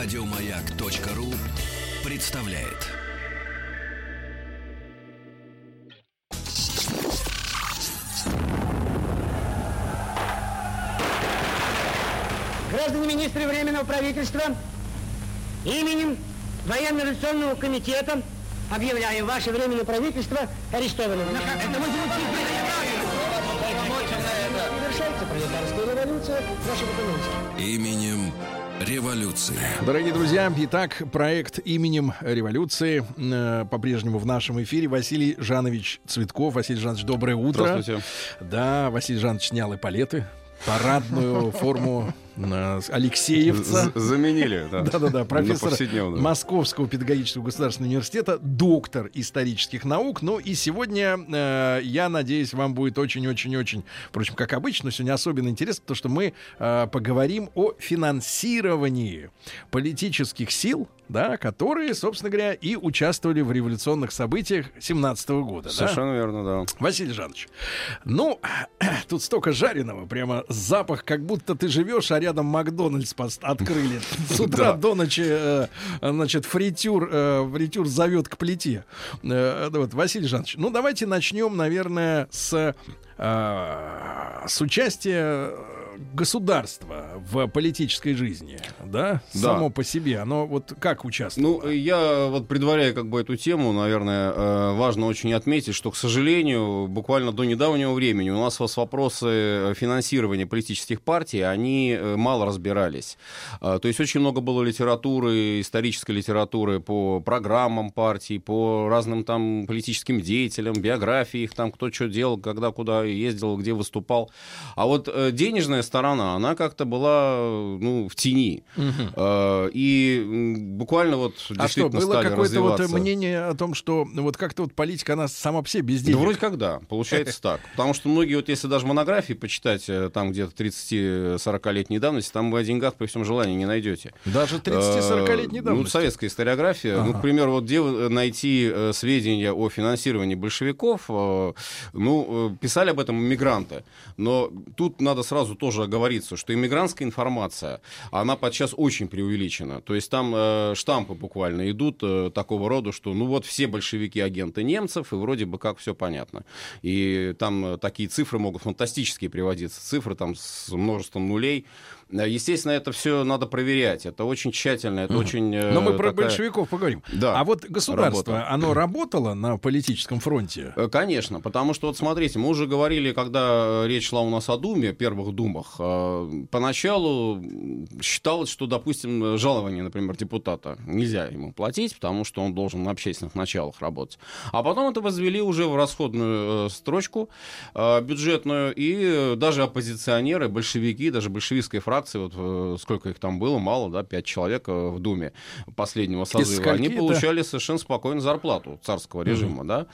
Радиомаяк.ру представляет. Граждане министры Временного правительства, именем Военно-революционного комитета объявляю ваше Временное правительство арестованным. Это вы Завершается пролетарская революция, документы. Именем революции. Дорогие друзья, итак, проект именем революции э, по-прежнему в нашем эфире. Василий Жанович Цветков. Василий Жанович, доброе утро. Здравствуйте. Да, Василий Жанович снял эполеты, парадную форму Алексеевца. Заменили, да. Да-да-да, профессор. Московского педагогического государственного университета, доктор исторических наук. Ну и сегодня, э, я надеюсь, вам будет очень-очень-очень, впрочем, как обычно, сегодня особенно интересно, потому что мы э, поговорим о финансировании политических сил, да, которые, собственно говоря, и участвовали в революционных событиях 17 года. да? Совершенно верно, да. Василий Жанович, ну, тут столько жареного, прямо запах, как будто ты живешь, а рядом Макдональдс открыли. С утра до ночи, э, значит, фритюр, э, фритюр зовет к плите. Э, вот, Василий Жанович, ну, давайте начнем, наверное, с, с участия государства в политической жизни, да? Да. Само по себе. Оно вот как участвует? Ну, я вот предваряя как бы эту тему, наверное, э, важно очень отметить, что, к сожалению, буквально до недавнего времени у нас вопросы финансирования политических партий, они э, мало разбирались. А, То есть очень много было литературы, исторической литературы по программам партий, по разным там политическим деятелям, биографии их, там кто что делал, когда куда ездил, где выступал. А вот э, денежная сторона, она как-то была, ну, в тени. Э, И буквально вот А что, было какое-то вот мнение о том, что ну, вот как-то вот политика, она сама по себе без Да денег. вроде как да, получается так. Потому что многие, вот если даже монографии почитать, э, там где-то 30-40-летней давности, там вы о деньгах при всем желании не найдете. Даже 30-40-летней Э, давности. Ну, советская историография. Ну, Ага. к примеру, вот где найти сведения о финансировании большевиков, ну, писали об этом иммигранты. Но тут надо сразу тоже оговориться, что иммигрантская информация, она подчас очень преувеличена. То есть там э, штампы буквально идут э, такого рода, что ну вот все большевики агенты немцев, и вроде бы как все понятно. И там э, такие цифры могут фантастические приводиться. Цифры там с множеством нулей. Э, Естественно, это все надо проверять. Это очень тщательно, это очень... э, Но мы про такая- большевиков поговорим. Да, а вот государство, работа. оно работало на политическом фронте? Э, Конечно, потому что вот смотрите, мы уже говорили, когда речь шла у нас о Думе, первых Думах, поначалу считалось, что, допустим, жалование, например, депутата нельзя ему платить, потому что он должен на общественных началах работать. А потом это возвели уже в расходную строчку бюджетную, и даже оппозиционеры, большевики, даже большевистская фракция, вот э, сколько их там было, мало, да, пять человек э, в Думе последнего созыва, скольки, они да? получали совершенно спокойно зарплату царского режима, да.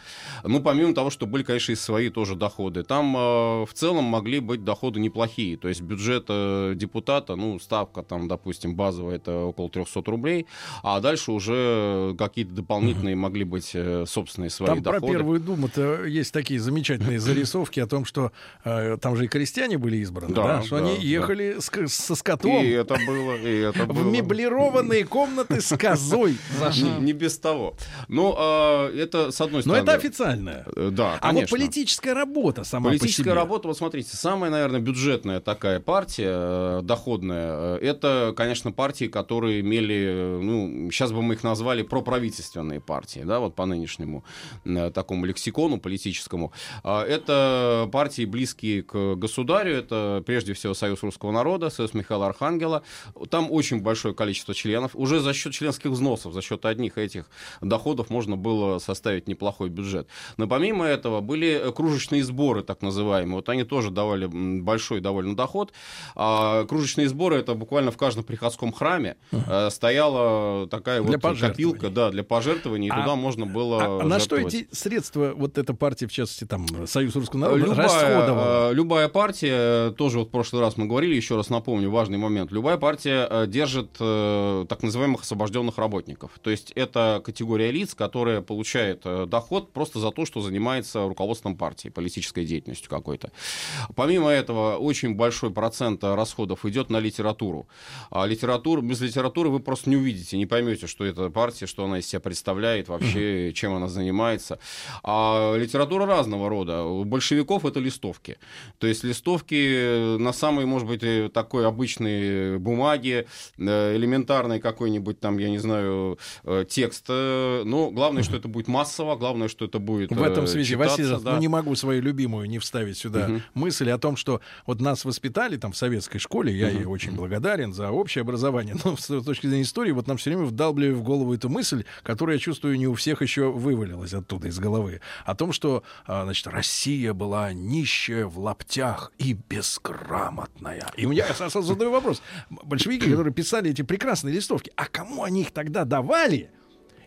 Ну, помимо того, что были, конечно, и свои тоже доходы. Там э, в целом могли быть доходы неплохие. То есть бюджет э, депутата, ну, ставка там, допустим, базовая, это около 300 рублей, а дальше уже какие-то дополнительные могли быть э, собственные свои Там доходы. про первую думу-то есть такие замечательные зарисовки о том, что э, там же и крестьяне были избраны, да, Да, что да, они да. ехали с со И скотом это было, и это в было. меблированные комнаты с козой. Не, не без того. Ну, а, это с одной Но стороны. это официально. Э, Да, А вот политическая работа сама Политическая работа, вот смотрите, самая, наверное, бюджетная такая партия, э, доходная, э, это, конечно, партии, которые имели, ну, сейчас бы мы их назвали проправительственные партии, да, вот по нынешнему такому лексикону политическому. А, Это партии, близкие к государю, это прежде всего Союз русского народа, Союз Михаила Архангела. Там очень большое количество членов. Уже за счет членских взносов, за счет одних этих доходов можно было составить неплохой бюджет. Но помимо этого были э, кружечные сборы, так называемые. Вот они тоже давали большой довольно доход. А кружечные сборы это буквально в каждом приходском храме э, стояла такая Для вот копилка, да, для пожертвований, и А- туда можно было. А, а на что эти средства, вот эта партия, в частности, там, Союз русского народа, Любая, расходовала? э, любая партия, э, тоже вот в прошлый раз мы говорили, еще раз напомню, важный момент. Любая партия э, держит э, так называемых освобожденных работников. То есть это категория лиц, которая получает э, доход просто за то, что занимается руководством партии, политической деятельностью какой-то. Помимо этого, очень большой процент расходов идет на литературу. А литература, без литературы вы просто не увидите, не поймете, что это партия, что она из себя представляет, вообще, чем она занимается. А литература разного рода. У большевиков это листовки. То есть листовки на самой, может быть, э, такой обычной бумаге, э, элементарной какой-нибудь там, я не знаю, э, текст. Но главное, что это будет массово, главное, что это будет В этом связи, Василий, да. ну не могу свою любимую не вставить сюда Мгм. мысль о том, что вот нас воспитали там в советской школе, я ей очень благодарен за общее образование, но с точки зрения истории вот нам все время вдалбливали в голову эту мысль, которая, я чувствую, не у всех еще вывалилась оттуда из головы, о том, что, а, значит, Россия была нищая в лаптях и безграмотная. И у меня сразу задаю вопрос. Большевики, которые писали эти прекрасные листовки, а кому они их тогда давали,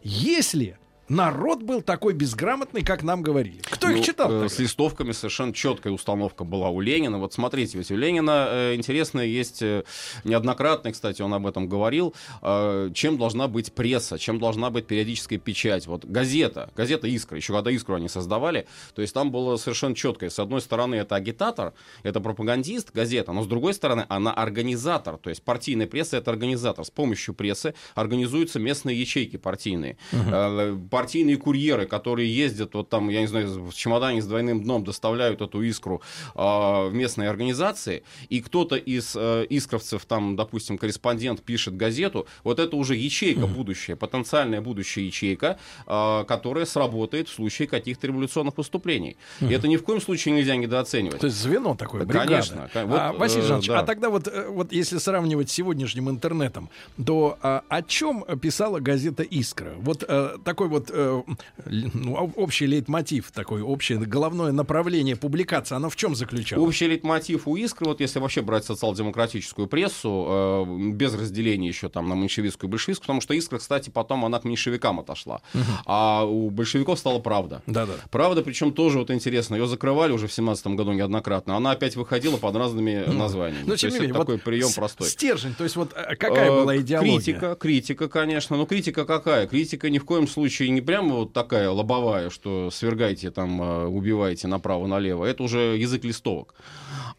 если народ был такой безграмотный, как нам говорили? Кто их Ну, читал? э? С листовками совершенно четкая установка была у Ленина. Вот смотрите, ведь у Ленина э, интересно есть э, неоднократно, кстати, он об этом говорил, э, чем должна быть пресса, чем должна быть периодическая печать. Вот газета, газета «Искра», еще когда «Искру» они создавали, то есть там было совершенно четкое. С одной стороны, это агитатор, это пропагандист, газета, но с другой стороны, она организатор, то есть партийная пресса — это организатор. С помощью прессы организуются местные ячейки партийные. Э, партийные курьеры, которые ездят вот там, я не знаю, в чемодане с двойным дном доставляют эту искру э, в местные организации, и кто-то из э, искровцев, там, допустим, корреспондент пишет газету, вот это уже ячейка будущая, потенциальная будущая ячейка, э, которая сработает в случае каких-то революционных выступлений. И это ни в коем случае нельзя недооценивать. То есть звено такое, Да, бригада. конечно, кон- вот, а, Василий э, Жанович, да. а тогда вот, э, вот если сравнивать с сегодняшним интернетом, то а, о чем писала газета «Искра»? Вот э, такой вот э, ну, об- общий лейтмотив, такой общее головное направление публикации, оно в чем заключалось? Общий лейтмотив у «Искры», вот если вообще брать социал-демократическую прессу, э, без разделения еще там на меньшевистскую и большевистскую, потому что «Искра», кстати, потом она к меньшевикам отошла. А у большевиков стала «Правда». Да-да. Правда, причем тоже вот интересно, ее закрывали уже в 17 году неоднократно, она опять выходила под разными названиями. Но То тем есть не это менее, такой вот прием простой. Стержень, то есть вот э, какая Э, была идеология? Критика, критика, конечно. Но критика какая? Критика ни в коем случае не прямо вот такая лобовая, что свергайте там, э, убивайте направо-налево. Это уже язык листовок.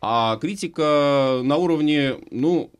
А критика на уровне, ну,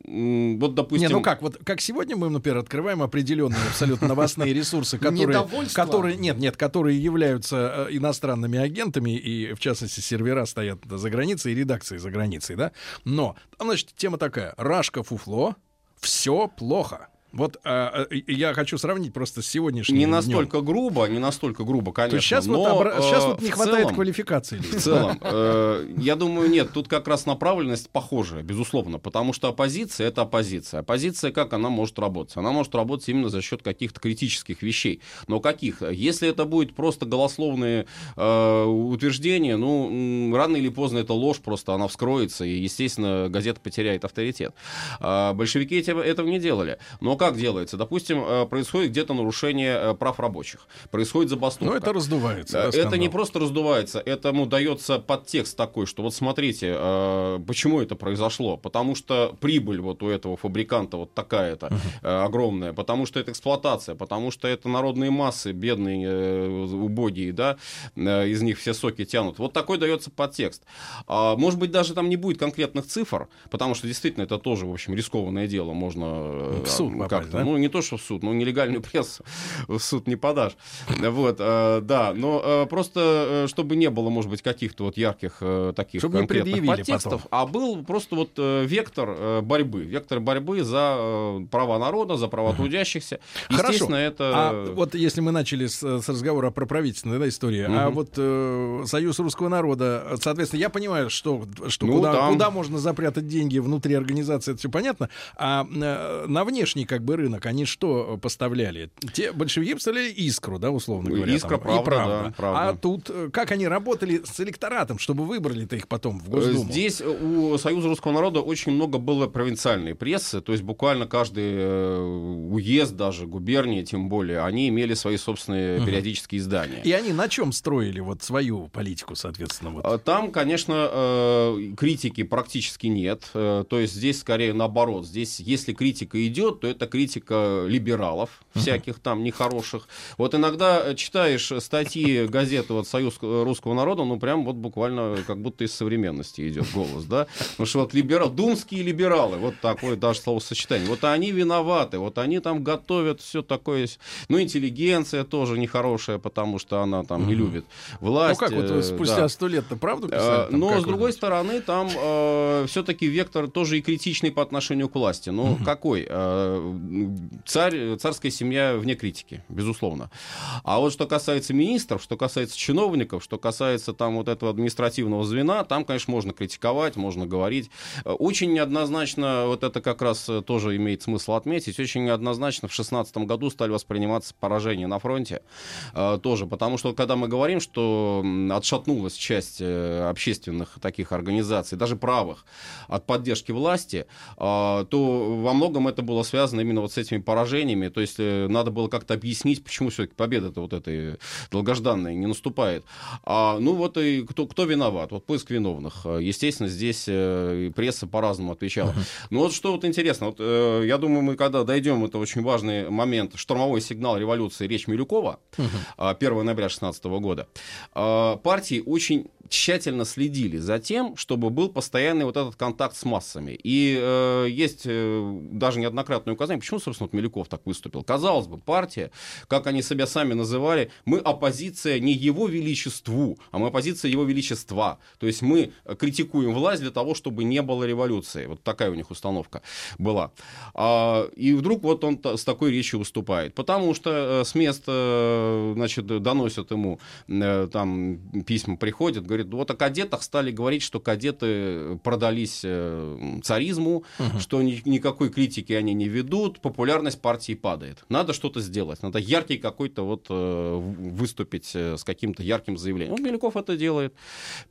вот, допустим... Не, ну как, вот как сегодня мы, например, открываем определенные абсолютно новостные ресурсы, которые, которые, нет, нет, которые являются э, иностранными агентами, и в частности сервера стоят за границей, и редакции за границей, да. Но, значит, тема такая: Рашка фуфло, все плохо. Вот э, я хочу сравнить просто с сегодняшним Не днем. настолько грубо, не настолько грубо, То конечно. есть сейчас, вот, но, обра- сейчас э, вот не хватает целом- квалификации. В целом, э, я думаю, нет, тут как раз направленность похожая, безусловно, потому что оппозиция это оппозиция. Оппозиция как она может работать? Она может работать именно за счет каких-то критических вещей. Но каких? Если это будет просто голословные э, утверждения, ну, рано или поздно это ложь, просто она вскроется, и, естественно, газета потеряет авторитет. А большевики этого не делали. Но как делается? Допустим, э, происходит где-то нарушение э, прав рабочих, происходит забастовка. Ну, это раздувается. да, Это не просто раздувается, этому дается подтекст такой, что вот смотрите, э, почему это произошло. Потому что прибыль вот у этого фабриканта вот такая-то огромная, потому что это эксплуатация, потому что это народные массы, бедные, убогие, да, из них все соки тянут. Вот такой дается подтекст. А, может быть, даже там не будет конкретных цифр, потому что действительно это тоже, в общем, рискованное дело. Можно В суд попасть, как-то, да? ну, не то, что в суд, но нелегальную прессу в суд не подашь. Вот, э, да, но э, просто, э, чтобы не было, может быть, каких-то вот ярких э, таких Чтобы конкретных подтекстов, потом. а был просто вот э, вектор э, борьбы, вектор борьбы за э, права народа, за права трудящихся. Хорошо. Это... А вот если мы начали с, с разговора про правительственную да, историю, а Мгм. вот э, Союз русского народа, соответственно, я понимаю, что, что Ну, куда, там- куда можно запрятать деньги внутри организации, это все понятно. А э, на внешний как бы рынок они что поставляли? Те большевики поставляли искру, да, условно говоря. Искра, там, и правда, да, правда. А тут э, как они работали с электоратом, чтобы выбрали-то их потом в Госдуму? Здесь у Союза русского народа очень много было провинциальной прессы, то есть буквально каждый э, уезд, даже губернии, тем более, они имели свои собственные периодические издания. И они на чем строили вот свою политику, соответственно? Вот? Там, конечно, э, критики практически нет. Э, То есть здесь скорее наоборот. Здесь, если критика идет, то это критика либералов, всяких там нехороших. Вот иногда читаешь статьи газеты вот «Союз русского народа», ну, прям вот буквально как будто из современности идет голос, да? Потому что вот либерал, думские либералы, вот такое даже словосочетание, вот они виноваты, вот они там готовят все такое. Ну, интеллигенция тоже нехорошая, потому что она там не любит власть. Ну как вот э, спустя да. сто лет-то правду Э, писали? там Но, с другой стороны, там э, все-таки вектор тоже и критичный по отношению к власти. Ну, какой? Э, царь, царская семья вне критики, безусловно. А вот что касается министров, что касается чиновников, что касается там вот этого административного звена, там, конечно, можно критиковать, можно говорить. Э, Очень неоднозначно, вот это как раз э, тоже имеет смысл отметить, очень неоднозначно в 2016 году стали восприниматься поражения на фронте э, тоже, потому что когда мы говорим, что отшатнулась часть э, общественных таких организаций, даже правых, от поддержки власти, а, то во многом это было связано именно вот с этими поражениями. То есть э, надо было как-то объяснить, почему все-таки победа-то вот этой долгожданная не наступает. А, ну вот и кто, кто виноват? Вот поиск виновных. А, Естественно, здесь э, и пресса по-разному отвечала. Ну вот что вот интересно, вот, э, я думаю, мы когда дойдем, это очень важный момент, штурмовой сигнал революции, речь Милюкова, а, 1 ноября 2016 года, а, партии очень тщательно следили за тем, чтобы был постоянный вот этот контакт с массами. И э, есть э, даже неоднократное указание, почему, собственно, вот Милюков так выступил. Казалось бы, партия, как они себя сами называли, мы оппозиция не его величеству, а мы оппозиция его величества. То есть мы критикуем власть для того, чтобы не было революции. Вот такая у них установка была. А, и вдруг вот он с такой речью выступает. Потому что э, с места, э, значит, доносят ему, э, там письма приходят, говорит, вот о кадетах стали говорить, что кадеты продались э, царизму, что ни- никакой критики они не ведут, популярность партии падает. Надо что-то сделать, надо яркий какой-то вот э, выступить э, с каким-то ярким заявлением. Ну, Меляков это делает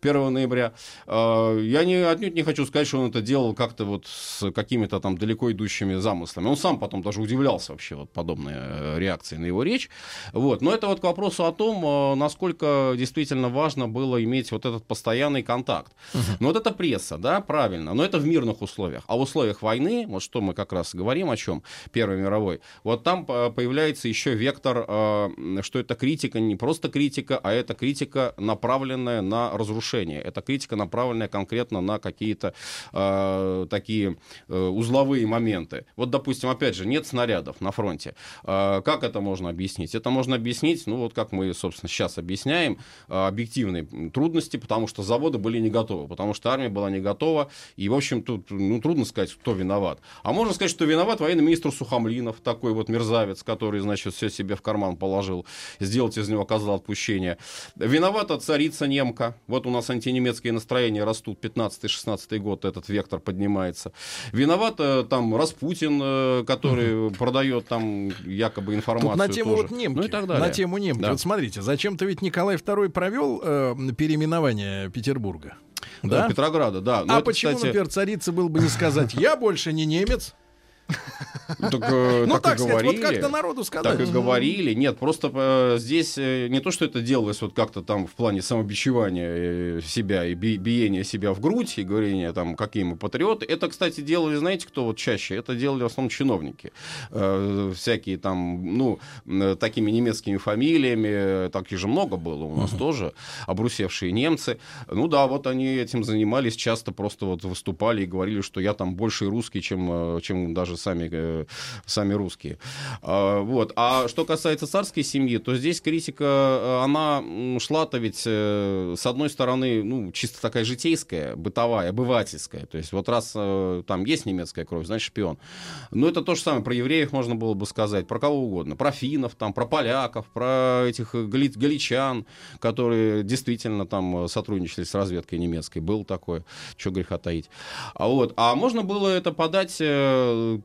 1 ноября. Э, Я не, отнюдь не хочу сказать, что он это делал как-то вот с какими-то там далеко идущими замыслами. Он сам потом даже удивлялся вообще вот подобной э, реакции на его речь. Вот. Но это вот к вопросу о том, э, насколько действительно важно было иметь вот этот постоянный контакт. Но вот это пресса, да, правильно, но это в мирных условиях. А в условиях войны, вот что мы как раз говорим о чем, Первой мировой, вот там э, появляется еще вектор, э, что это критика, не просто критика, а это критика, направленная на разрушение. Это критика, направленная конкретно на какие-то э, такие э, узловые моменты. Вот, допустим, опять же, нет снарядов на фронте. Э, как это можно объяснить? Это можно объяснить, ну вот как мы, собственно, сейчас объясняем, объективные трудности, потому что заводы были не готовы, потому что армия была не готова, и, в общем, тут ну, трудно сказать, кто виноват. А можно сказать, что виноват военный министр Сухомлинов, такой вот мерзавец, который, значит, все себе в карман положил, сделать из него козла отпущения. Виновата царица немка. Вот у нас антинемецкие настроения растут, 15-16 год этот вектор поднимается. Виноват э, там Распутин, э, который продает там якобы информацию Тут на тему тоже. вот немки. Ну и так далее. На тему немки. Да. Вот смотрите, зачем-то ведь Николай II провел э, переименование Петербурга. Да? Да? Петрограда, да. Но а это, почему, кстати, например, царице было бы не сказать, я больше не немец? Так, э, Ну, так, так и сказать, вот как-то народу сказать. Так и говорили. Нет, просто э, здесь э, не то, что это делалось вот как-то там в плане самобичевания себя и би- биения себя в грудь и говорения там, какие мы патриоты. Это, кстати, делали, знаете, кто вот чаще? Это делали в основном чиновники. Всякие там, ну, такими немецкими фамилиями. э, Таких же много было у нас тоже. Обрусевшие немцы. Ну да, вот они этим занимались. Часто просто вот выступали и говорили, что я там больше русский, чем, чем даже сами, э, сами русские. А, Вот. А что касается царской семьи, то здесь критика, э, она шла-то ведь, э, с одной стороны, ну, чисто такая житейская, бытовая, обывательская. То есть вот раз там есть немецкая кровь, значит шпион. Но это то же самое. Про евреев можно было бы сказать, про кого угодно. Про финнов, там, про поляков, про этих гали- галичан, которые действительно там сотрудничали с разведкой немецкой. Был такое, что греха таить. А, вот. а можно было это подать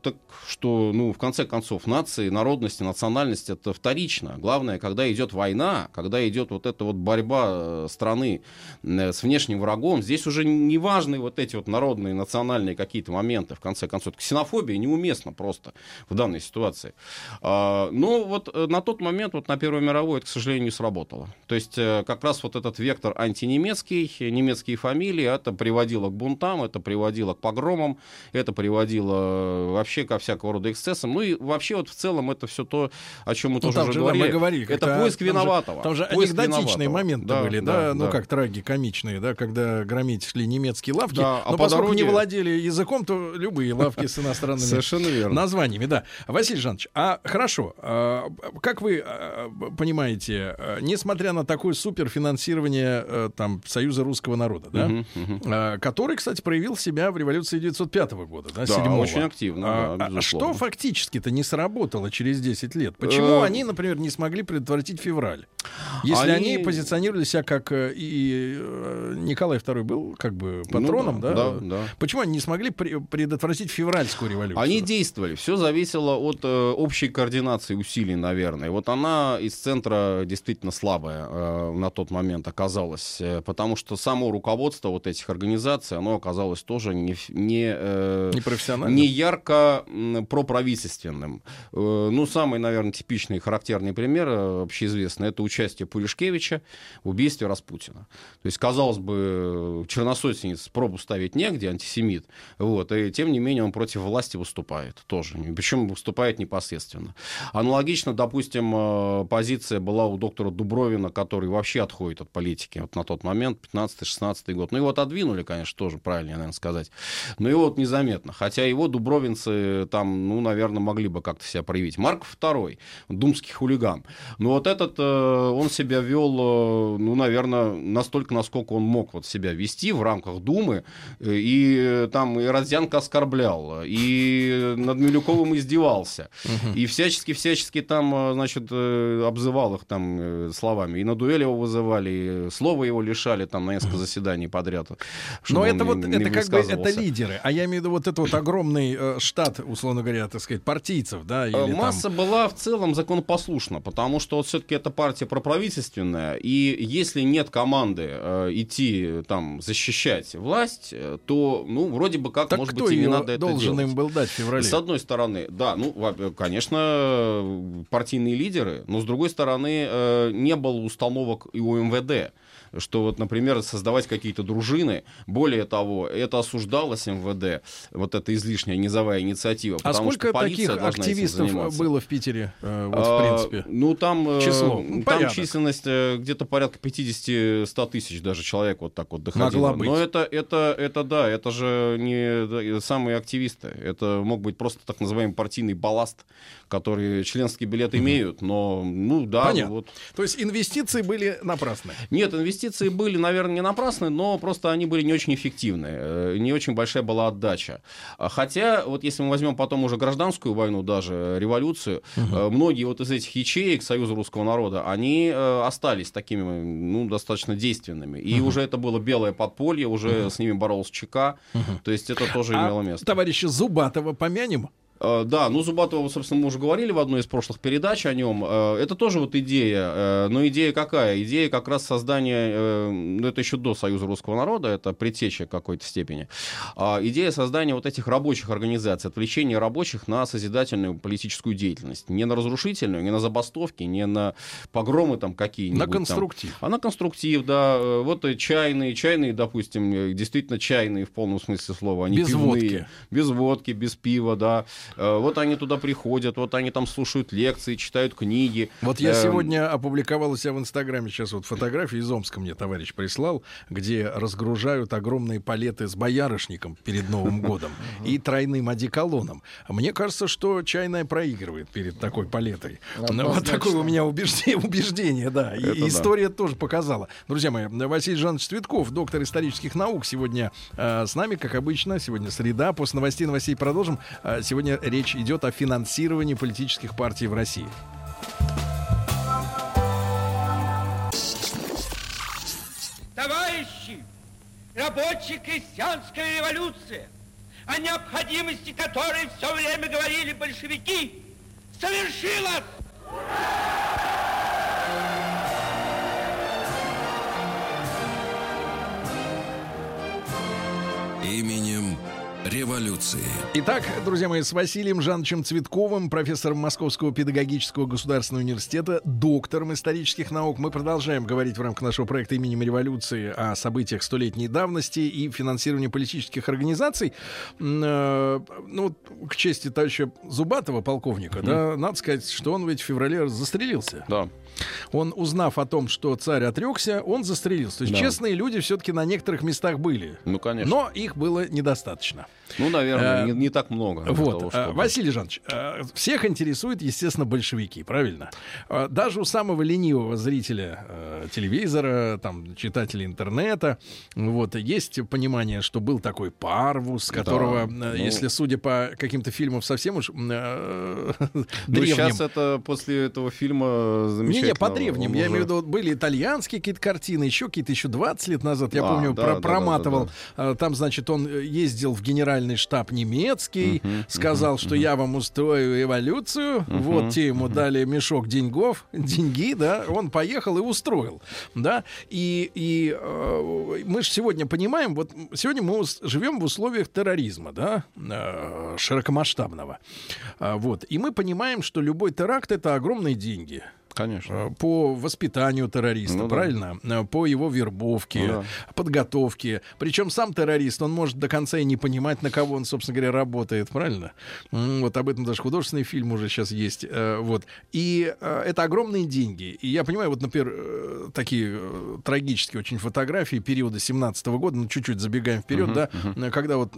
так, что, ну, в конце концов, нации, народности, национальность это вторично. Главное, когда идет война, когда идет вот эта вот борьба э, страны э, с внешним врагом, здесь уже не важны вот эти вот народные, национальные какие-то моменты, в конце концов. Ксенофобия неуместна просто в данной ситуации. А, Но вот э, на тот момент, вот на Первой мировой, это, к сожалению, не сработало. То есть как раз вот этот вектор антинемецкий, немецкие фамилии, это приводило к бунтам, это приводило к погромам, это приводило э, вообще ко всякого рода эксцессам. Ну и вообще вот в целом это все то, о чем мы Ну, тоже уже же, говорили. говорили, это поиск там же- виноватого. Там же Поиск анекдотичные виноватого. моменты Да, были, да, да, ну да. как трагикомичные, да, когда громить шли немецкие лавки. Да, а но по поскольку дороге- не владели языком, то любые лавки с иностранными Совершенно верно. названиями, да. Василий Жанович, а хорошо, а, как вы а, понимаете, а, несмотря на такое суперфинансирование а, там Союза русского народа, да, Мгм, мгм. а, который, кстати, проявил себя в революции 1905 года, да, Да, седьмого. очень активно, А, да, безусловно. что фактически-то не сработало через 10 лет? Почему Э, они, например, не смогли предотвратить февраль? Если они, Они- позиционировали себя как э, и э, Николай II был как бы патроном, Ну да, да, да, да. Почему они не смогли пре- предотвратить февральскую революцию? Они действовали. Все зависело от э, общей координации усилий, наверное. Вот она из центра действительно слабая э, на тот момент оказалась, э, потому что само руководство вот этих организаций, оно оказалось тоже не, не, э, Непрофессионально? не ярко проправительственным. Э, ну, самый, наверное, типичный характерный пример, э, общеизвестный, это участие Пулишкевича в убийстве Распутина. То есть, казалось бы, черносотенец пробу ставить негде, антисемит, вот, и тем не менее он против власти выступает тоже, причем выступает непосредственно. Аналогично, допустим, э, позиция была у доктора Дубровина, который вообще отходит от политики вот на тот момент, 15-16 год. Ну, его отодвинули, конечно, тоже правильно, наверное, сказать. Но его вот незаметно. Хотя его дубровинцы там, ну, наверное, могли бы как-то себя проявить. Марков II, думский хулиган. Но вот этот, э, он себя вел, э, ну, наверное, настолько, насколько он мог вот себя вести в рамках Думы. Э, И там и Родзянко оскорблял, и над Милюковым издевался. И всячески-всячески там, значит, обзывал их там словами. И на дуэль его вызывали, и слова его лишали там на несколько заседаний подряд. Но это вот, это как бы, это лидеры. А я имею в виду вот этот вот огромный э, штат, условно говоря, так сказать, партийцев, да, или Э, там- Масса была в целом законопослушна, потому что вот все-таки эта партия проправительственная, и если нет команды э, идти там защищать власть, э, то, ну, вроде бы как, Так может кто быть, и не надо это должен делать. им был дать в феврале? С одной стороны, да, ну, во- конечно, партийные лидеры, но с другой стороны, э, не было установок и у МВД что вот, например, создавать какие-то дружины. Более того, это осуждалось МВД, вот эта излишняя низовая инициатива. А потому сколько что полиция таких активистов было в Питере, э, вот, А, в принципе? Ну, там, э, Число, там порядок. численность э, где-то порядка 50-100 тысяч даже человек вот так вот доходила. Могла быть. Но это, это, это да, это же не самые активисты. Это мог быть просто так называемый партийный балласт, который членские билеты имеют, но, ну да, Понятно. вот. То есть инвестиции были напрасны. Нет, инвестиции были, наверное, не напрасны, но просто они были не очень эффективны, э, не очень большая была отдача. А Хотя, вот если мы возьмем потом уже гражданскую войну, даже э, революцию, э, многие вот из этих ячеек Союза русского народа, они остались такими, ну, достаточно действенными. И уже это было белое подполье, уже с ними боролся ЧК, то есть это тоже имело А место. товарища Зубатова помянем? Э, Да, ну Зубатова, собственно, мы уже говорили в одной из прошлых передач о нем. Э, Это тоже вот идея. э, Но идея какая? Идея как раз создания, ну это еще до Союза русского народа, это предтеча какой-то степени. А Идея создания вот этих рабочих организаций, отвлечения рабочих на созидательную политическую деятельность. Не на разрушительную, не на забастовки, не на погромы там какие-нибудь. На там. конструктив. А на конструктив, да. Вот и чайные, чайные, допустим, действительно чайные в полном смысле слова. Они Без пивные. водки. Без водки, без пива, да. Э, Вот они туда приходят, вот они там слушают лекции, читают книги. Вот я Эм, сегодня опубликовал у себя в Инстаграме сейчас вот фотографии из Омска мне товарищ прислал, где разгружают огромные палеты с боярышником перед Новым годом и тройным одеколоном. Мне кажется, что чайная проигрывает перед такой палетой. Ну, Вот такое у меня убеждение, да. И история тоже показала. Друзья мои, Василий Жанович Цветков, доктор исторических наук, сегодня э, с нами, как обычно. Сегодня среда. После новостей новостей продолжим. Э, сегодня речь идет о финансировании политических партий в России. Товарищи, рабочая крестьянская революция, о необходимости которой все время говорили большевики, совершилась! Именем революции. Итак, друзья мои, с Василием Жановичем Цветковым, профессором Московского педагогического государственного университета, доктором исторических наук, мы продолжаем говорить в рамках нашего проекта именем революции о событиях столетней давности и финансировании политических организаций. Э, ну, вот, к чести товарища Зубатова, полковника, да, надо сказать, что он ведь в феврале застрелился. Да. Он, узнав о том, что царь отрекся, он застрелился. То есть Да. честные люди все-таки на некоторых местах были. Ну, конечно. Но их было недостаточно. Ну, наверное, Э, не, не так много. Вот, того, э, чтобы- Василий Жанович, э, всех интересуют, естественно, большевики, правильно? Даже у самого ленивого зрителя телевизора, там, читателя интернета, вот, есть понимание, что был такой Парвус, которого, э, ну- если судя по каким-то фильмам совсем уж Ну, древним... сейчас это после этого фильма замечательно. Не-не, по древним. он Я уже- имею в виду, были итальянские какие-то картины, еще какие-то еще 20 лет назад. Я А, помню, да, про- да, проматывал. да, А, Там, значит, он ездил в генеральный штаб немецкий, сказал, что я вам устрою эволюцию. Вот те ему дали мешок деньгов, деньги, да. Он поехал и устроил, да. И, и э, мы же сегодня понимаем, вот сегодня мы живем в условиях терроризма, да, э, широкомасштабного. А, Вот. И мы понимаем, что любой теракт это огромные деньги Конечно. э, по воспитанию террориста, Ну да. правильно? Э, По его вербовке, Ну да. подготовке. Причем сам террорист, он может до конца и не понимать, на кого он, собственно говоря, работает, правильно? Вот об этом даже художественный фильм уже сейчас есть. э, Вот. И это огромные деньги. И я понимаю, вот, например, такие трагические очень фотографии периода 17 года, ну, чуть-чуть забегаем вперед, да, э, когда вот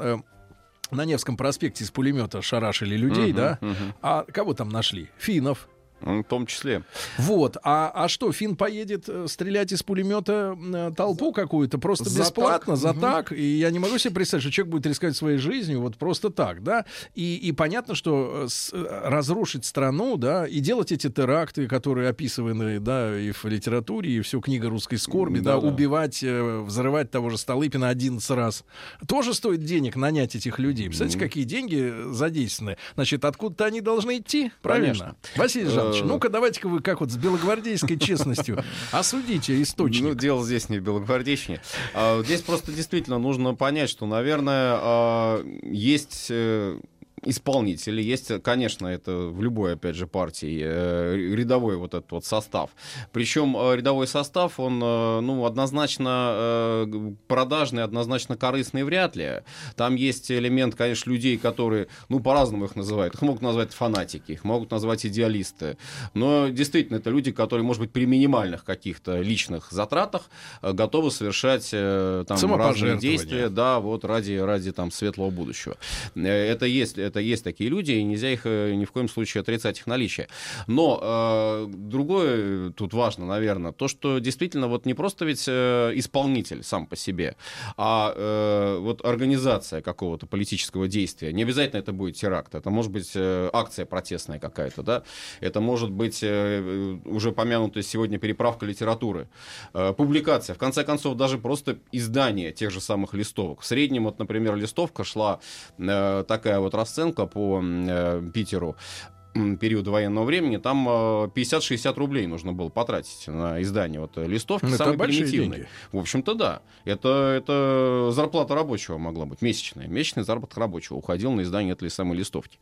на Невском проспекте из пулемета шарашили людей, да, а кого там нашли? Финнов, Ну, В том числе. вот, а, а что, Фин поедет э, стрелять из пулемета э, толпу какую-то просто За бесплатно, так. за так? И я не могу себе представить, что человек будет рисковать своей жизнью вот просто так, да? И, и понятно, что э, с- разрушить страну, да, и делать эти теракты, которые описаны, да, и в литературе, и всю книга русской скорби, да, Да-да. убивать, э, взрывать того же Столыпина 11 раз, тоже стоит денег нанять этих людей. Представляете, какие деньги задействованы? Значит, откуда-то они должны идти, правильно? Конечно. Василий Э, ну-ка давайте-ка вы как вот с белогвардейской честностью осудите источник. Ну, дело здесь не в белогвардейщине. А, Здесь просто действительно нужно понять, что, наверное, а, есть э, исполнители, есть, конечно, это в любой, опять же, партии э, рядовой вот этот вот состав. Причем э, рядовой состав, он, э, ну, однозначно продажный, однозначно корыстный вряд ли. Там есть элемент, конечно, людей, которые, ну, по-разному их называют. Их могут назвать фанатики, их могут назвать идеалисты. Но действительно, это люди, которые, может быть, при минимальных каких-то личных затратах готовы совершать там разные действия, да, вот ради, ради там светлого будущего. Это есть, это есть такие люди, и нельзя их э, ни в коем случае отрицать их наличие. Но э, другое тут важно, наверное, то, что действительно вот не просто ведь э, исполнитель сам по себе, а э, вот организация какого-то политического действия. Не обязательно это будет теракт, это может быть э, акция протестная какая-то, да, это может быть э, уже помянутая сегодня переправка литературы, э, публикация, в конце концов, даже просто издание тех же самых листовок. В среднем, вот, например, листовка шла э, такая вот расценка по э, Питеру периода военного времени, там э, 50-60 рублей нужно было потратить на издание вот э, листовки, Ну, это самые примитивные. деньги. В общем-то, да. Это, это зарплата рабочего могла быть, месячная. Месячный заработок рабочего уходил на издание этой самой листовки.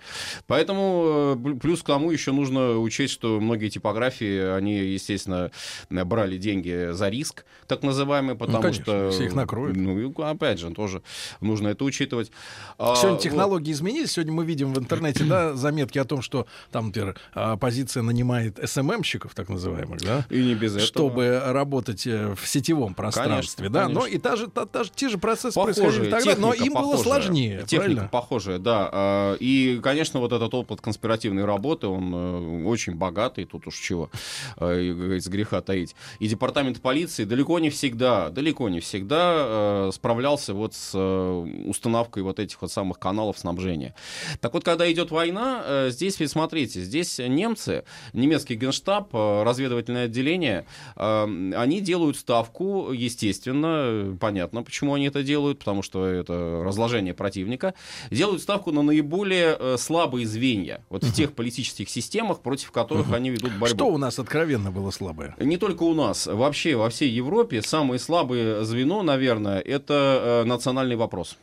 Поэтому, э, плюс к тому еще нужно учесть, что многие типографии, они, естественно, э, брали деньги за риск, так называемый, потому Ну, конечно, что... все их накроют. Ну, опять же, тоже нужно это учитывать. А, Сегодня вот. технологии изменились. Сегодня мы видим в интернете да, заметки о том, что там, например, оппозиция нанимает СММщиков, так называемых, да, И не без этого. чтобы работать э, в сетевом пространстве. Конечно, да? конечно. Но и та же, та, та же- те же процессы Похожие, происходили тогда, но им было похожая. сложнее. Техника правильно? похожая, да. А, И, конечно, вот этот опыт конспиративной работы, он э, очень богатый, тут уж чего, э, говорится, греха таить. И департамент полиции далеко не всегда, далеко не всегда справлялся вот с установкой вот этих вот самых каналов снабжения. Так вот, когда идет война, здесь ведь смотрите, здесь немцы, немецкий генштаб, э, разведывательное отделение, э, они делают ставку, естественно, понятно, почему они это делают, потому что это разложение противника, делают ставку на наиболее э, слабые звенья вот в тех политических системах, против которых они ведут борьбу. Что у нас откровенно было слабое? Не только у нас, вообще во всей Европе самое слабое звено, наверное, это национальный вопрос.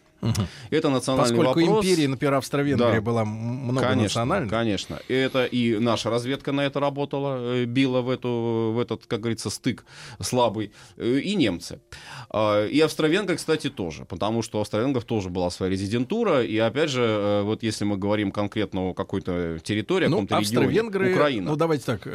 Это национальный Поскольку вопрос. империя, например, Австро-Венгрия Да. была м- много Конечно, конечно. И это и наша разведка на это работала, э, била в, эту, в этот, как говорится, стык слабый, э, и немцы. А, И австро-венгры, кстати, тоже, потому что у австро-венгров тоже была своя резидентура, и опять же, э, вот если мы говорим конкретно о какой-то территории, о Ну, каком-то регионе, Украина. ну давайте так,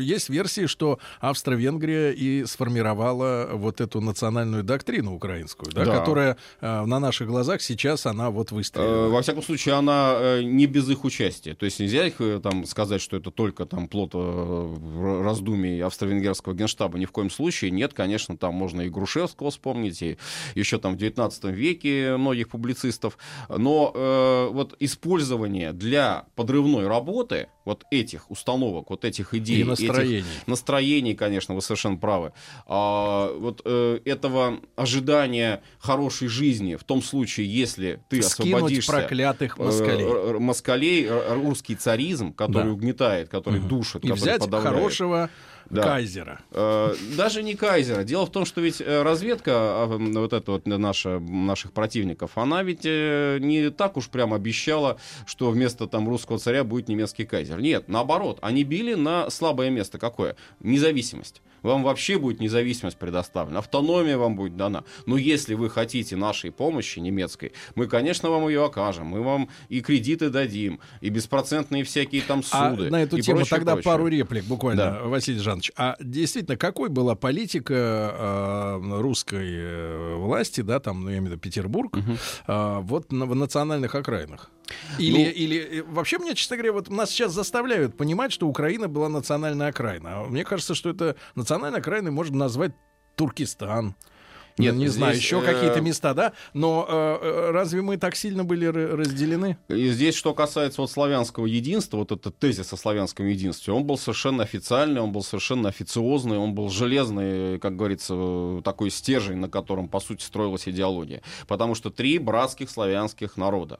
есть версии, что Австро-Венгрия и сформировала вот эту национальную доктрину украинскую, да, Да. которая на наших глазах сейчас она вот Э, выстрелила. Во всяком случае, она э, не без их участия. То есть нельзя их э, там сказать, что это только там плод э, раздумий австро-венгерского генштаба. Ни в коем случае. Нет, конечно, там можно и Грушевского вспомнить, и еще там в 19 веке многих публицистов. Но э, вот использование для подрывной работы вот этих установок, вот этих идей, И этих настроений. настроений, конечно, вы совершенно правы. А, вот э, этого ожидания хорошей жизни в том случае, если ты Скинуть освободишься проклятых э, москалей. москалей, русский царизм, который Да. угнетает, который душит, И который взять подавляет. хорошего Да. кайзера. Э, Даже не Кайзера. Дело в том, что ведь э, разведка, а, вот это вот наша, наших противников, она ведь э, не так уж прям обещала, что вместо там русского царя будет немецкий кайзер. Нет, наоборот, они били на слабое место. Какое? Независимость. Вам вообще будет независимость предоставлена, автономия вам будет дана. Но если вы хотите нашей помощи немецкой, мы, конечно, вам ее окажем. Мы вам и кредиты дадим, и беспроцентные всякие там А суды. на эту тему прочее, тогда прочее. пару реплик буквально, Да. Василий Жанович. А действительно, какой была политика э, русской э, власти, да, там, ну, я имею в виду Петербург, э, вот на- в национальных окраинах? Или, Ну- или э, вообще мне, честно говоря, вот нас сейчас заставляют понимать, что Украина была национальная окраина. А мне кажется, что это национальной окраиной можно назвать Туркестан. Нет, Нет, не знаю, здесь, еще э, какие-то места, да? Но э, э, разве мы так сильно были разделены? И здесь, что касается вот славянского единства, вот этот тезис о славянском единстве, он был совершенно официальный, он был совершенно официозный, он был железный, как говорится, такой стержень, на котором, по сути, строилась идеология. Потому что три братских славянских народа.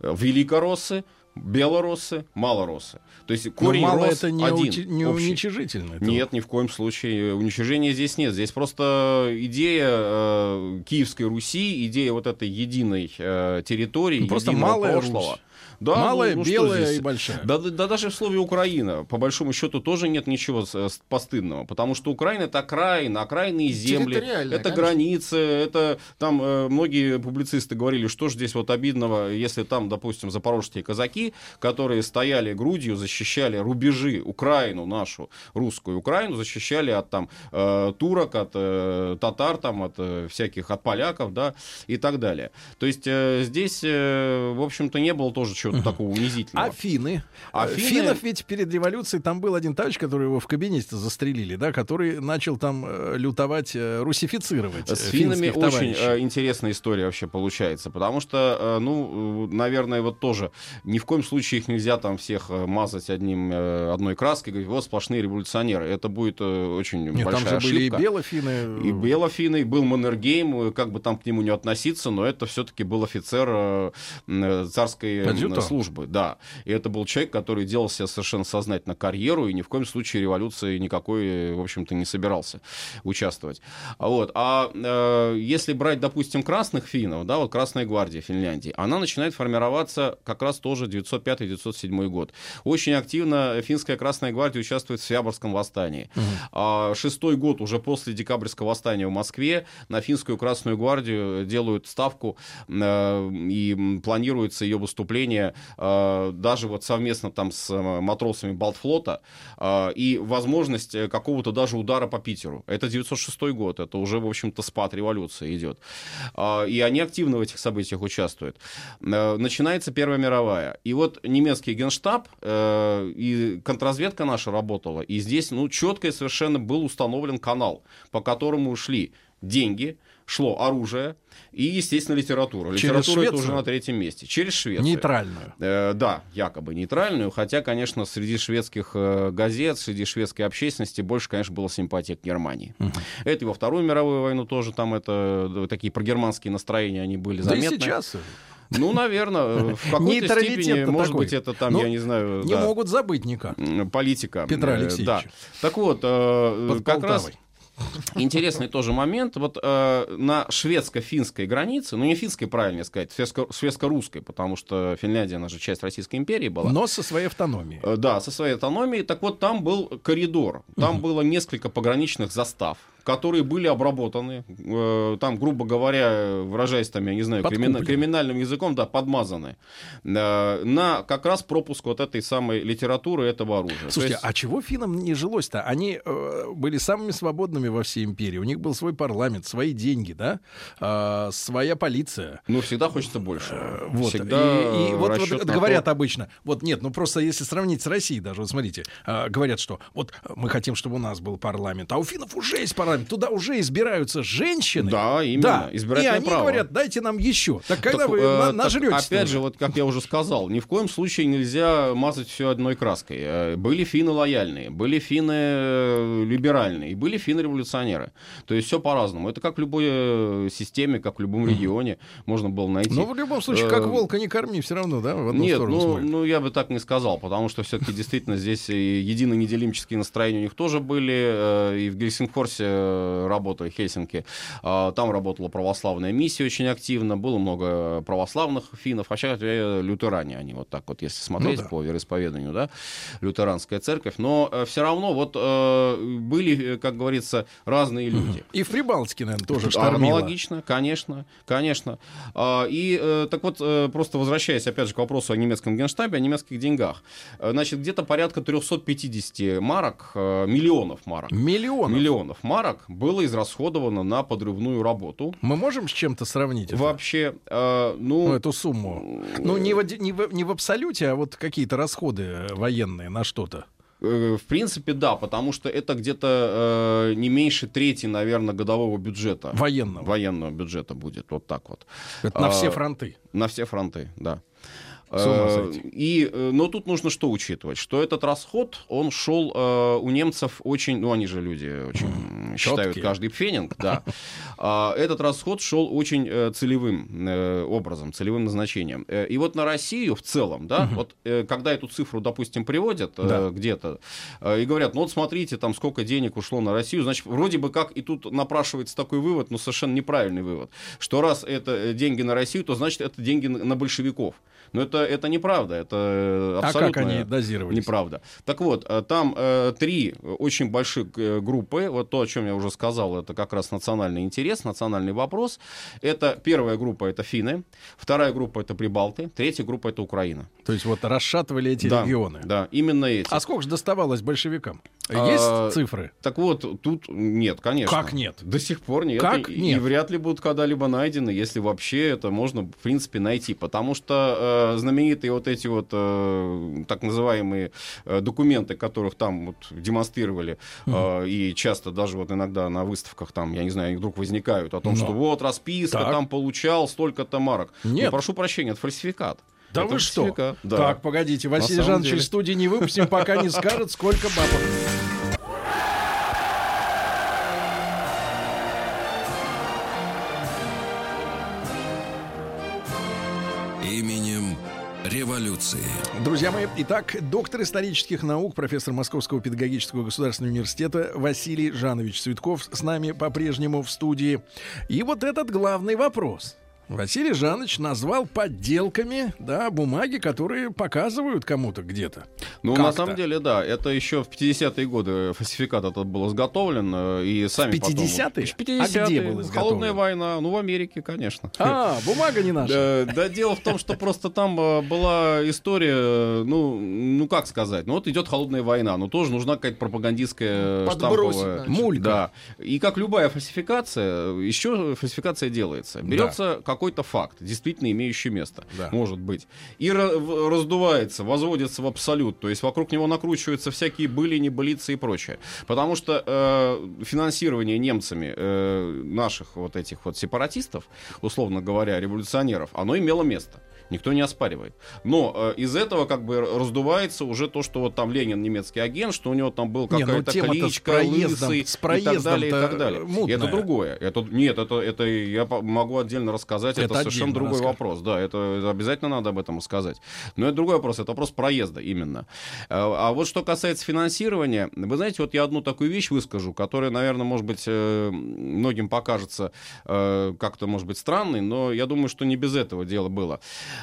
Э, Великороссы, белороссы, малороссы. То есть Но корень мало рос это не, один, ути- не общий. уничижительно. Это Нет, ни в коем случае. Уничижения здесь нет. Здесь просто идея э, Киевской Руси, идея вот этой единой э, территории, Ну, просто единого малая прошлого. Русь. Да, Малая, ну, ну белая и большая. Да, да, да даже в слове Украина, по большому счету, тоже нет ничего с- постыдного. Потому что Украина это окраина, окраинные земли, это конечно. границы, это там э, многие публицисты говорили, что же здесь вот обидного, если там, допустим, запорожские казаки, которые стояли грудью, защищали рубежи, Украину нашу, русскую Украину, защищали от там э, турок, от э, татар, там, от э, всяких, от поляков, да, и так далее. То есть э, здесь, э, в общем-то, не было тоже чего-то такого унизительного. А финны? А Э, финны- Финнов ведь перед революцией там был один товарищ, который его в кабинете застрелили, да, который начал там э, лютовать, э, русифицировать С финнами очень товарищей. э, интересная история вообще получается, потому что, ну, наверное, вот тоже ни в коем случае их нельзя там всех мазать одним, одной краской, говорить, вот сплошные революционеры. Это будет очень Нет, там большая же были и ошибка. белофины. И Белофины, и был Маннергейм, как бы там к нему не относиться, но это все-таки был офицер э, м, Адъютант. службы, да. И это был человек, который делал себе совершенно сознательно карьеру, и ни в коем случае революции никакой, в общем-то, не собирался участвовать. А Вот. А э, если брать, допустим, красных финнов, да, вот Красная гвардия Финляндии, она начинает формироваться как раз тоже 905-907 год. Очень активно финская Красная гвардия участвует в Свяборском восстании. А шестой год уже после декабрьского восстания в Москве на финскую Красную гвардию делают ставку э, и планируется ее выступление э, даже вот совместно там с э, матросами Балтфлота э, и возможность какого-то даже удара по Питеру. Это 906 год, это уже, в общем-то, спад революции идет. И они активно в этих событиях участвуют. Начинается Первая мировая. И вот немецкий генштаб и контрразведка наша работала. И здесь, ну, четко и совершенно был установлен канал, по которому шли деньги, шло оружие и, естественно, литература. Через Литература это уже на третьем месте. Через Швецию. Нейтральную. Э, да, якобы нейтральную, хотя, конечно, среди шведских э, газет, среди шведской общественности больше, конечно, было симпатии к Германии. Это и во Вторую мировую войну тоже там это э, такие прогерманские настроения они были Да заметны. и сейчас. Ну, наверное, в какой-то степени, может такой. быть, это там, Ну, я не знаю, Не да, могут забыть никак. политика. Петра Э, Алексеевича. Да. Так вот, э, Под как раз. Интересный тоже момент. Вот э, на шведско-финской границе, ну не финской, правильно сказать, шведско- шведско-русской, потому что Финляндия, она же часть Российской империи была. Но со своей автономией. Э, Да, со своей автономией. Так вот, там был коридор. Там было несколько пограничных застав, которые были обработаны. э, Там, грубо говоря, выражаясь там, я не знаю, кримина- криминальным языком, да, подмазаны. э, На как раз пропуск вот этой самой литературы этого оружия. То Слушайте, есть- а чего финнам не жилось-то? Они э, были самыми свободными во всей империи. У них был свой парламент, свои деньги, да, А, своя полиция. Ну, всегда хочется больше. Вот. Всегда и, и вот, вот говорят то- обычно, вот нет, ну просто если сравнить с Россией даже, вот смотрите, а, говорят, что вот мы хотим, чтобы у нас был парламент, а у финнов уже есть парламент, туда уже избираются женщины. Да, именно, Да. И избирательное они право. говорят, дайте нам еще. Так когда Так, вы э, на- так нажретесь? Опять же, вот как я уже сказал, ни в коем случае нельзя мазать все одной краской. Э, Были финны лояльные, были финны э, либеральные, и были финны революционеры. То есть все по-разному. Это как в любой э, системе, как в любом регионе можно было найти. Но в любом случае, как волка не корми, все равно, да, в одну Нет, сторону ну, смотрит. ну я бы так не сказал, потому что все-таки действительно здесь и едино-неделимческие настроения у них тоже были, и в Гельсингфорсе э, работали, Хельсинки, э, там работала православная миссия очень активно, было много православных финнов, вообще э, лютеране они, вот так вот, если смотреть Ну да. по вероисповеданию, да, лютеранская церковь, но все равно вот э, были, э, как говорится, разные люди. И в Прибалтике, наверное, тоже штормило. Аналогично, конечно, конечно. А, И э, так вот, э, просто возвращаясь опять же к вопросу о немецком генштабе, о немецких деньгах. Э, Значит, где-то порядка 350 марок, э, миллионов марок. Миллионов. Миллионов марок было израсходовано на подрывную работу. Мы можем с чем-то сравнить это? Вообще, э, ну, Ну, эту сумму. Ну, не в, не, в, не в абсолюте, а вот какие-то расходы военные на что-то. э, в принципе, да, потому что это где-то э, не меньше трети, наверное, годового бюджета. Военного. Военного бюджета будет, вот так вот. Это на А, все фронты. На все фронты, да. Э. И, э, но тут нужно что учитывать? Что этот расход, он шел э, у немцев очень, ну они же люди очень считают Чёткие. каждый пфенинг, да. А, Этот расход шел очень э, целевым образом, целевым назначением. И вот на Россию в целом, да, вот э, когда эту цифру, допустим, приводят Да. где-то и говорят, ну вот смотрите, там сколько денег ушло на Россию, значит, вроде бы как и тут напрашивается такой вывод, но совершенно неправильный вывод, что раз это деньги на Россию, то значит это деньги на на большевиков. Но это, это неправда, это э, А абсолютно как они дозировались? неправда. Так вот, э, там э, три очень больших э, группы, вот то, о чем я уже сказал, это как раз национальный интерес, национальный вопрос. Это первая группа это финны, вторая группа это прибалты, третья группа это Украина. То есть вот расшатывали эти да, регионы. Да, именно эти. А сколько же доставалось большевикам? А, Есть цифры? Так вот, тут нет, конечно. Как нет? До сих пор нет. Как и, и нет? вряд ли будут когда-либо найдены, если вообще это можно, в принципе, найти. Потому что э, знаменитые вот эти вот э, так называемые э, документы, которых там вот демонстрировали, э, и часто даже вот иногда на выставках там, я не знаю, они вдруг возникают о том, Но. что вот расписка, Так. там получал столько-то марок. Нет. Ну, прошу прощения, это фальсификат. Да Это вы что? Да. Так, погодите, Василий Жанович деле. из студии не выпустим, пока не скажет, сколько бабок. Именем революции. Друзья мои, итак, доктор исторических наук, профессор Московского педагогического государственного университета Василий Жанович Цветков с нами по-прежнему в студии. И вот этот главный вопрос. Василий Жанович назвал подделками, да, бумаги, которые показывают кому-то где-то. Ну, на самом деле, да, это еще в 50-е годы фальсификат этот был изготовлен, э, и сами В 50-е? потом... В А 50-е? где был изготовлен? Холодная война, ну, в Америке, конечно. А, бумага не наша. Да, дело в том, что просто там э, была история, э, ну, ну как сказать, ну вот идет холодная война, но тоже нужна какая-то пропагандистская штамповая... Мулька. Да. И как любая фальсификация, еще фальсификация делается. Берется какой-то факт, действительно имеющий место, Да. может быть, и раздувается, возводится в абсолют, то есть вокруг него накручиваются всякие были, небылицы и прочее. Потому что э, финансирование немцами э, наших вот этих вот сепаратистов, условно говоря, революционеров, оно имело место. Никто не оспаривает. Но э, из этого как бы раздувается уже то, что вот там Ленин немецкий агент, что у него там был Не, ну какая-то тема-то с кличка, проездом- лысый с и так далее, и так далее. мутная. Это другое. Это, нет, это, это я могу отдельно рассказать. Это, Это совершенно другой расскажем. вопрос. Да, это, это обязательно надо об этом сказать. Но это другой вопрос. Это вопрос проезда именно. А, а вот что касается финансирования, вы знаете, вот я одну такую вещь выскажу, которая, наверное, может быть, э, многим покажется э, как-то, может быть, странной, но я думаю, что не без этого дело было.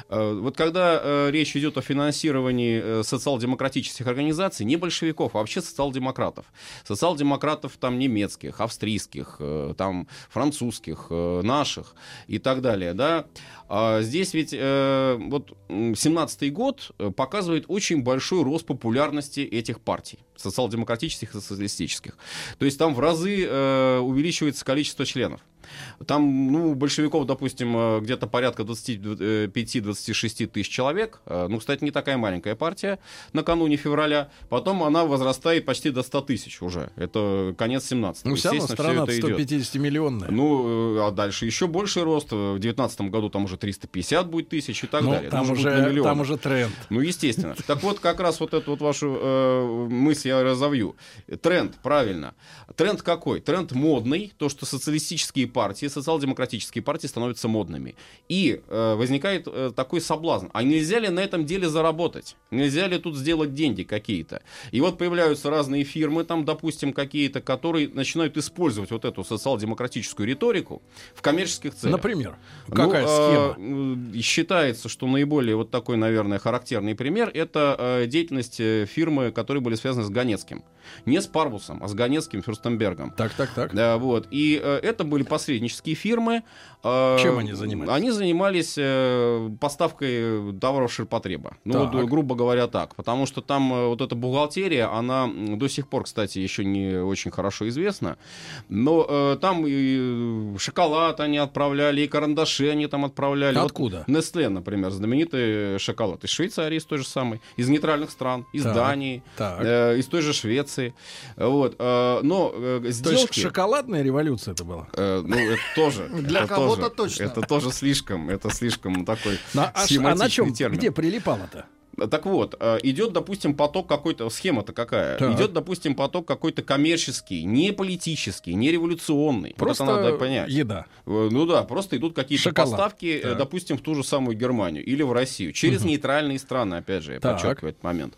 Э, Вот когда э, речь идет о финансировании э, социал-демократических организаций, не большевиков, а вообще социал-демократов. Социал-демократов там немецких, австрийских, там французских, наших и так далее, да. А здесь ведь вот м, 17-й год показывает очень большой рост популярности этих партий, социал-демократических и социалистических. То есть там в разы увеличивается количество членов. Там, ну, большевиков, допустим, э, где-то порядка 25-26 тысяч человек. Э, Ну, кстати, не такая маленькая партия накануне февраля. Потом она возрастает почти до 100 тысяч уже. Это конец 17 Ну, все равно страна 150 миллионная. Ну, э, а дальше еще больший рост. В 2019 году там уже 350 будет тысяч и так Ну, далее. Там, на уже, там уже тренд. Ну, естественно. Так вот, как раз вот эту вот вашу э, мысль я разовью. Тренд, правильно. Тренд какой? Тренд модный, то, что социалистические партии, социал-демократические партии становятся модными. И э, возникает э, такой соблазн. А нельзя ли на этом деле заработать? Нельзя ли тут сделать деньги какие-то? И вот появляются разные фирмы, там, допустим, какие-то, которые начинают использовать вот эту социал-демократическую риторику в коммерческих целях. Например, Ну, какая э, схема? э, Считается, что наиболее вот такой, наверное, характерный пример это э, деятельность э, фирмы, которые были связаны с Ганецким. Не с Парбусом, а с Ганецким Фюрстенбергом. Так, так, так. Да, вот. И э, это были посреднические фирмы. Э, Чем они занимались? Они занимались э, поставкой товаров ширпотреба. Ну, Так. вот, грубо говоря, так. Потому что там э, вот эта бухгалтерия, она до сих пор, кстати, еще не очень хорошо известна. Но э, там и шоколад они отправляли, и карандаши они там отправляли. Вот Откуда? Nestle, например, знаменитый шоколад. Из Швейцарии, из той же самой. Из нейтральных стран. Из Так, Дании. так. э, из той же Швеции. Вот. э, но э, То есть сделки... шоколадная революция это была? Э, ну, это тоже. Для это кого-то тоже- точно. Это тоже слишком, это слишком такой а, а на чем, термин. где прилипало-то? Так вот, э, идет, допустим, поток какой-то, схема-то какая? Так. Идет, допустим, поток какой-то коммерческий, не политический, не революционный. Просто вот это надо понять. еда. Э, Ну да, просто идут какие-то Шоколад. поставки, э, Так. допустим, в ту же самую Германию или в Россию, через нейтральные страны, опять же, я Так. подчеркиваю этот момент.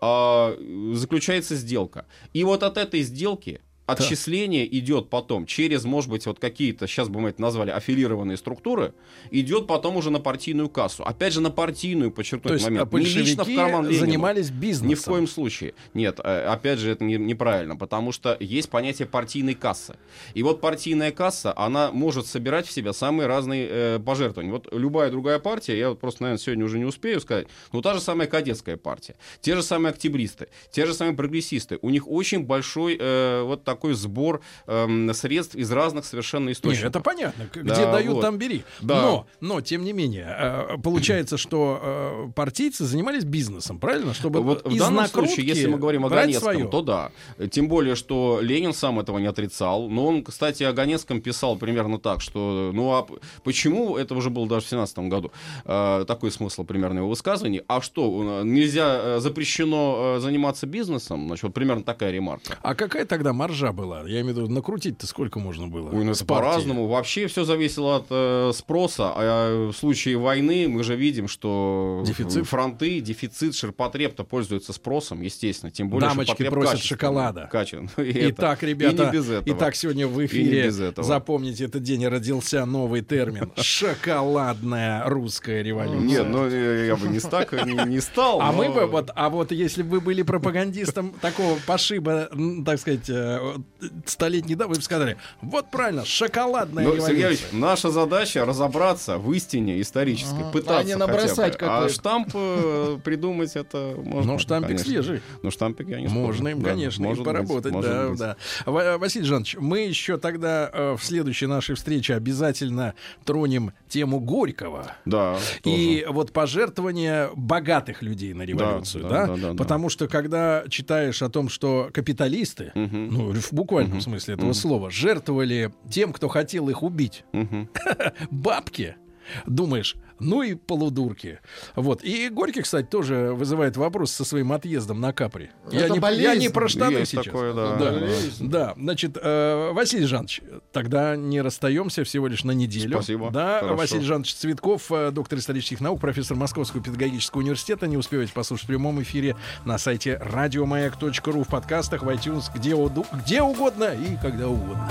А, заключается сделка. И вот от этой сделки отчисление идет потом через, может быть, вот какие-то, сейчас бы мы это назвали, аффилированные структуры, идет потом уже на партийную кассу. Опять же, на партийную, подчеркну То есть момент. а Не лично в карман Ленину. занимались бизнесом. Ни в коем случае. Нет, э, опять же, это не- неправильно, потому что есть понятие партийной кассы. И вот партийная касса, она может собирать в себя самые разные э, пожертвования. Вот любая другая партия, я вот просто, наверное, сегодня уже не успею сказать, но та же самая кадетская партия, те же самые октябристы, те же самые прогрессисты, у них очень большой э, вот такой сбор эм, средств из разных совершенно Нет, источников. это понятно. Где Да, дают, вот. там бери. Да. Но, но, тем не менее, э, получается, что э, партийцы занимались бизнесом, правильно? Чтобы Вот в данном случае, если мы говорим о Ганецком, свое. то да. Тем более, что Ленин сам этого не отрицал. Но он, кстати, о Ганецком писал примерно так, что ну а почему, это уже было даже в 17 году, э, такой смысл примерно его высказываний, а что, э, нельзя, э, запрещено э, заниматься бизнесом? Значит, вот примерно такая ремарка. А какая тогда маржа была? Я имею в виду, накрутить-то сколько можно было? Ой, ну по-разному. Вообще все зависело от э, спроса. А в случае войны мы же видим, что Дефицит. фронты, дефицит, ширпотреб-то пользуются спросом, естественно. Тем более Дамочки просят шоколада. Каче- ну, и. Итак, И ребята, не без этого. итак, сегодня в И эфире, без этого. запомните, этот день родился новый термин «шоколадная русская революция». Нет, ну э, я бы не так не, стал. А мы бы вот, а вот если бы вы были пропагандистом такого пошиба, так сказать, э, столетней давы, вы бы сказали, вот правильно, шоколадная Ну, революция. Сергей Ильич, наша задача разобраться в истине исторической, Ага. пытаться А не хотя бы. набросать А штамп э, придумать это можно. Ну, штампик конечно. свежий. Ну, штампик я не спорю. Можно им, Да, конечно, им может быть, поработать, может да, быть. да. Ва- Василий Жанович, мы еще тогда э, в следующей нашей встрече обязательно тронем тему Горького. Да, И вот пожертвования богатых людей на революцию, да, да? да, да, да. Потому что когда читаешь о том, что капиталисты, Мгм. ну, в буквальном смысле этого слова, жертвовали тем, кто хотел их убить, Мгм. бабки, Думаешь, ну и полудурки. Вот. И Горький, кстати, тоже вызывает вопрос со своим отъездом на Капри. Я Это не, болезнь. я не про штаны Есть сейчас. такое, да. да. Болезнь. Да, значит, э, Василий Жанович, тогда не расстаемся всего лишь на неделю. Спасибо. Да, Хорошо. Василий Жанович Цветков, э, доктор исторических наук, профессор Московского педагогического университета. Не успеваете послушать в прямом эфире на сайте радиомаяк.ру, в подкастах, в iTunes, где, где угодно и когда угодно.